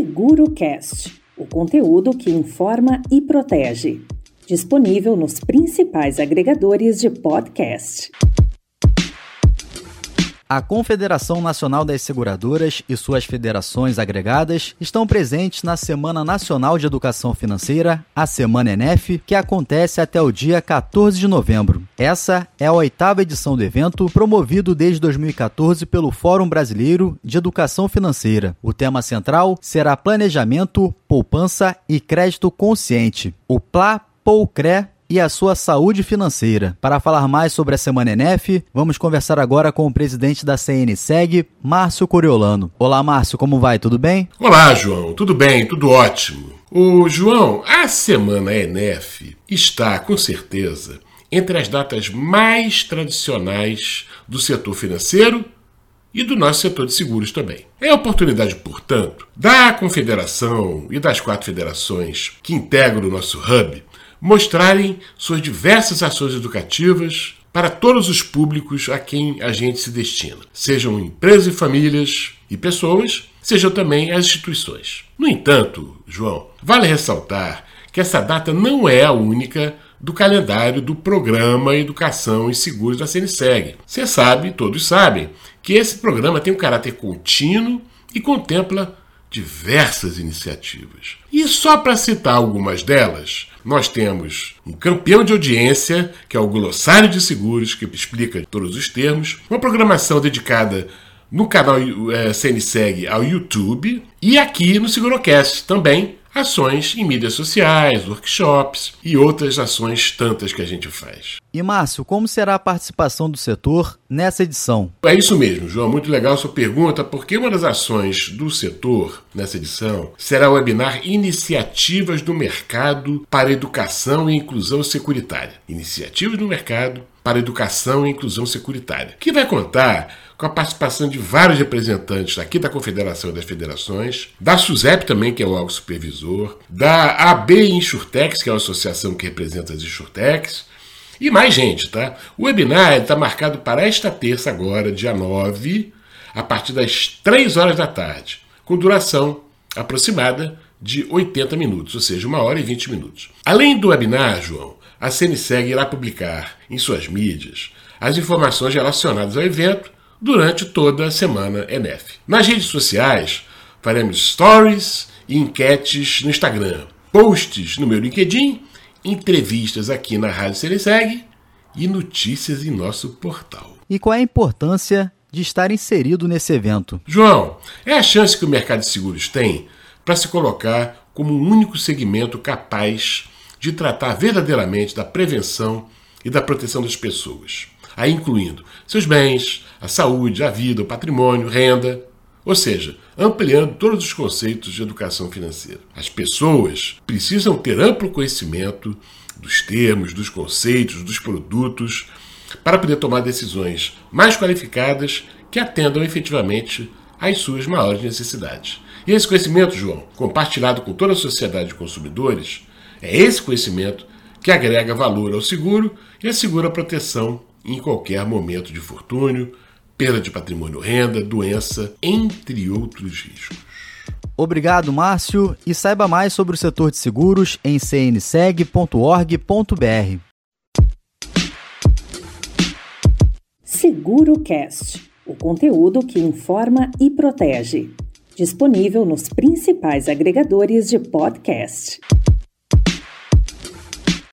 SeguroCast, o conteúdo que informa e protege. Disponível nos principais agregadores de podcast. A Confederação Nacional das Seguradoras e suas federações agregadas estão presentes na Semana Nacional de Educação Financeira, a Semana ENEF, que acontece até o dia 14 de novembro. Essa é a oitava edição do evento, promovido desde 2014 pelo Fórum Brasileiro de Educação Financeira. O tema central será Planejamento, Poupança e Crédito Consciente. O PLA POUCRE e a sua saúde financeira. Para falar mais sobre a Semana NF, vamos conversar agora com o presidente da CNSEG, Márcio Coriolano. Olá, Márcio, como vai? Tudo bem? Olá, João. Tudo bem, tudo ótimo. O João, a Semana NF está, com certeza, entre as datas mais tradicionais do setor financeiro e do nosso setor de seguros também. É a oportunidade, portanto, da Confederação e das quatro federações que integram o nosso hub mostrarem suas diversas ações educativas para todos os públicos a quem a gente se destina, sejam empresas e famílias e pessoas, sejam também as instituições. No entanto, João, vale ressaltar que essa data não é a única do calendário do programa Educação e Seguros da CNSEG. Você sabe, todos sabem, que esse programa tem um caráter contínuo e contempla diversas iniciativas. E só para citar algumas delas, nós temos um campeão de audiência, que é o Glossário de Seguros, que explica todos os termos, uma programação dedicada no canal é, CNSEG ao YouTube e aqui no Segurocast também ações em mídias sociais, workshops e outras ações tantas que a gente faz. E Márcio, como será a participação do setor nessa edição? É isso mesmo, João. Muito legal a sua pergunta, porque uma das ações do setor nessa edição será o webinar Iniciativas do Mercado para Educação e Inclusão Securitária. Iniciativas do Mercado para Educação e Inclusão Securitária, que vai contar com a participação de vários representantes aqui da Confederação das Federações, da SUSEP também, que é o órgão supervisor, da AB Insurtex, que é a associação que representa as Insurtex, e mais gente, tá? O webinar está marcado para esta terça agora, dia 9, a partir das 3 horas da tarde, com duração aproximada de 80 minutos, ou seja, uma hora e 20 minutos. Além do webinar, João, a CNSEG irá publicar em suas mídias as informações relacionadas ao evento durante toda a semana ENEF. Nas redes sociais, faremos stories e enquetes no Instagram, posts no meu LinkedIn, entrevistas aqui na Rádio CNSEG e notícias em nosso portal. E qual é a importância de estar inserido nesse evento? João, é a chance que o mercado de seguros tem para se colocar como um único segmento capaz de tratar verdadeiramente da prevenção e da proteção das pessoas aí incluindo seus bens, a saúde, a vida, o patrimônio, renda, ou seja, ampliando todos os conceitos de educação financeira. As pessoas precisam ter amplo conhecimento dos termos, dos conceitos, dos produtos, para poder tomar decisões mais qualificadas que atendam efetivamente às suas maiores necessidades. E esse conhecimento, João, compartilhado com toda a sociedade de consumidores, é esse conhecimento que agrega valor ao seguro e assegura a proteção em qualquer momento de fortúnio, perda de patrimônio renda, doença, entre outros riscos. Obrigado, Márcio, e saiba mais sobre o setor de seguros em cnseg.org.br. SeguroCast, o conteúdo que informa e protege. Disponível nos principais agregadores de podcast.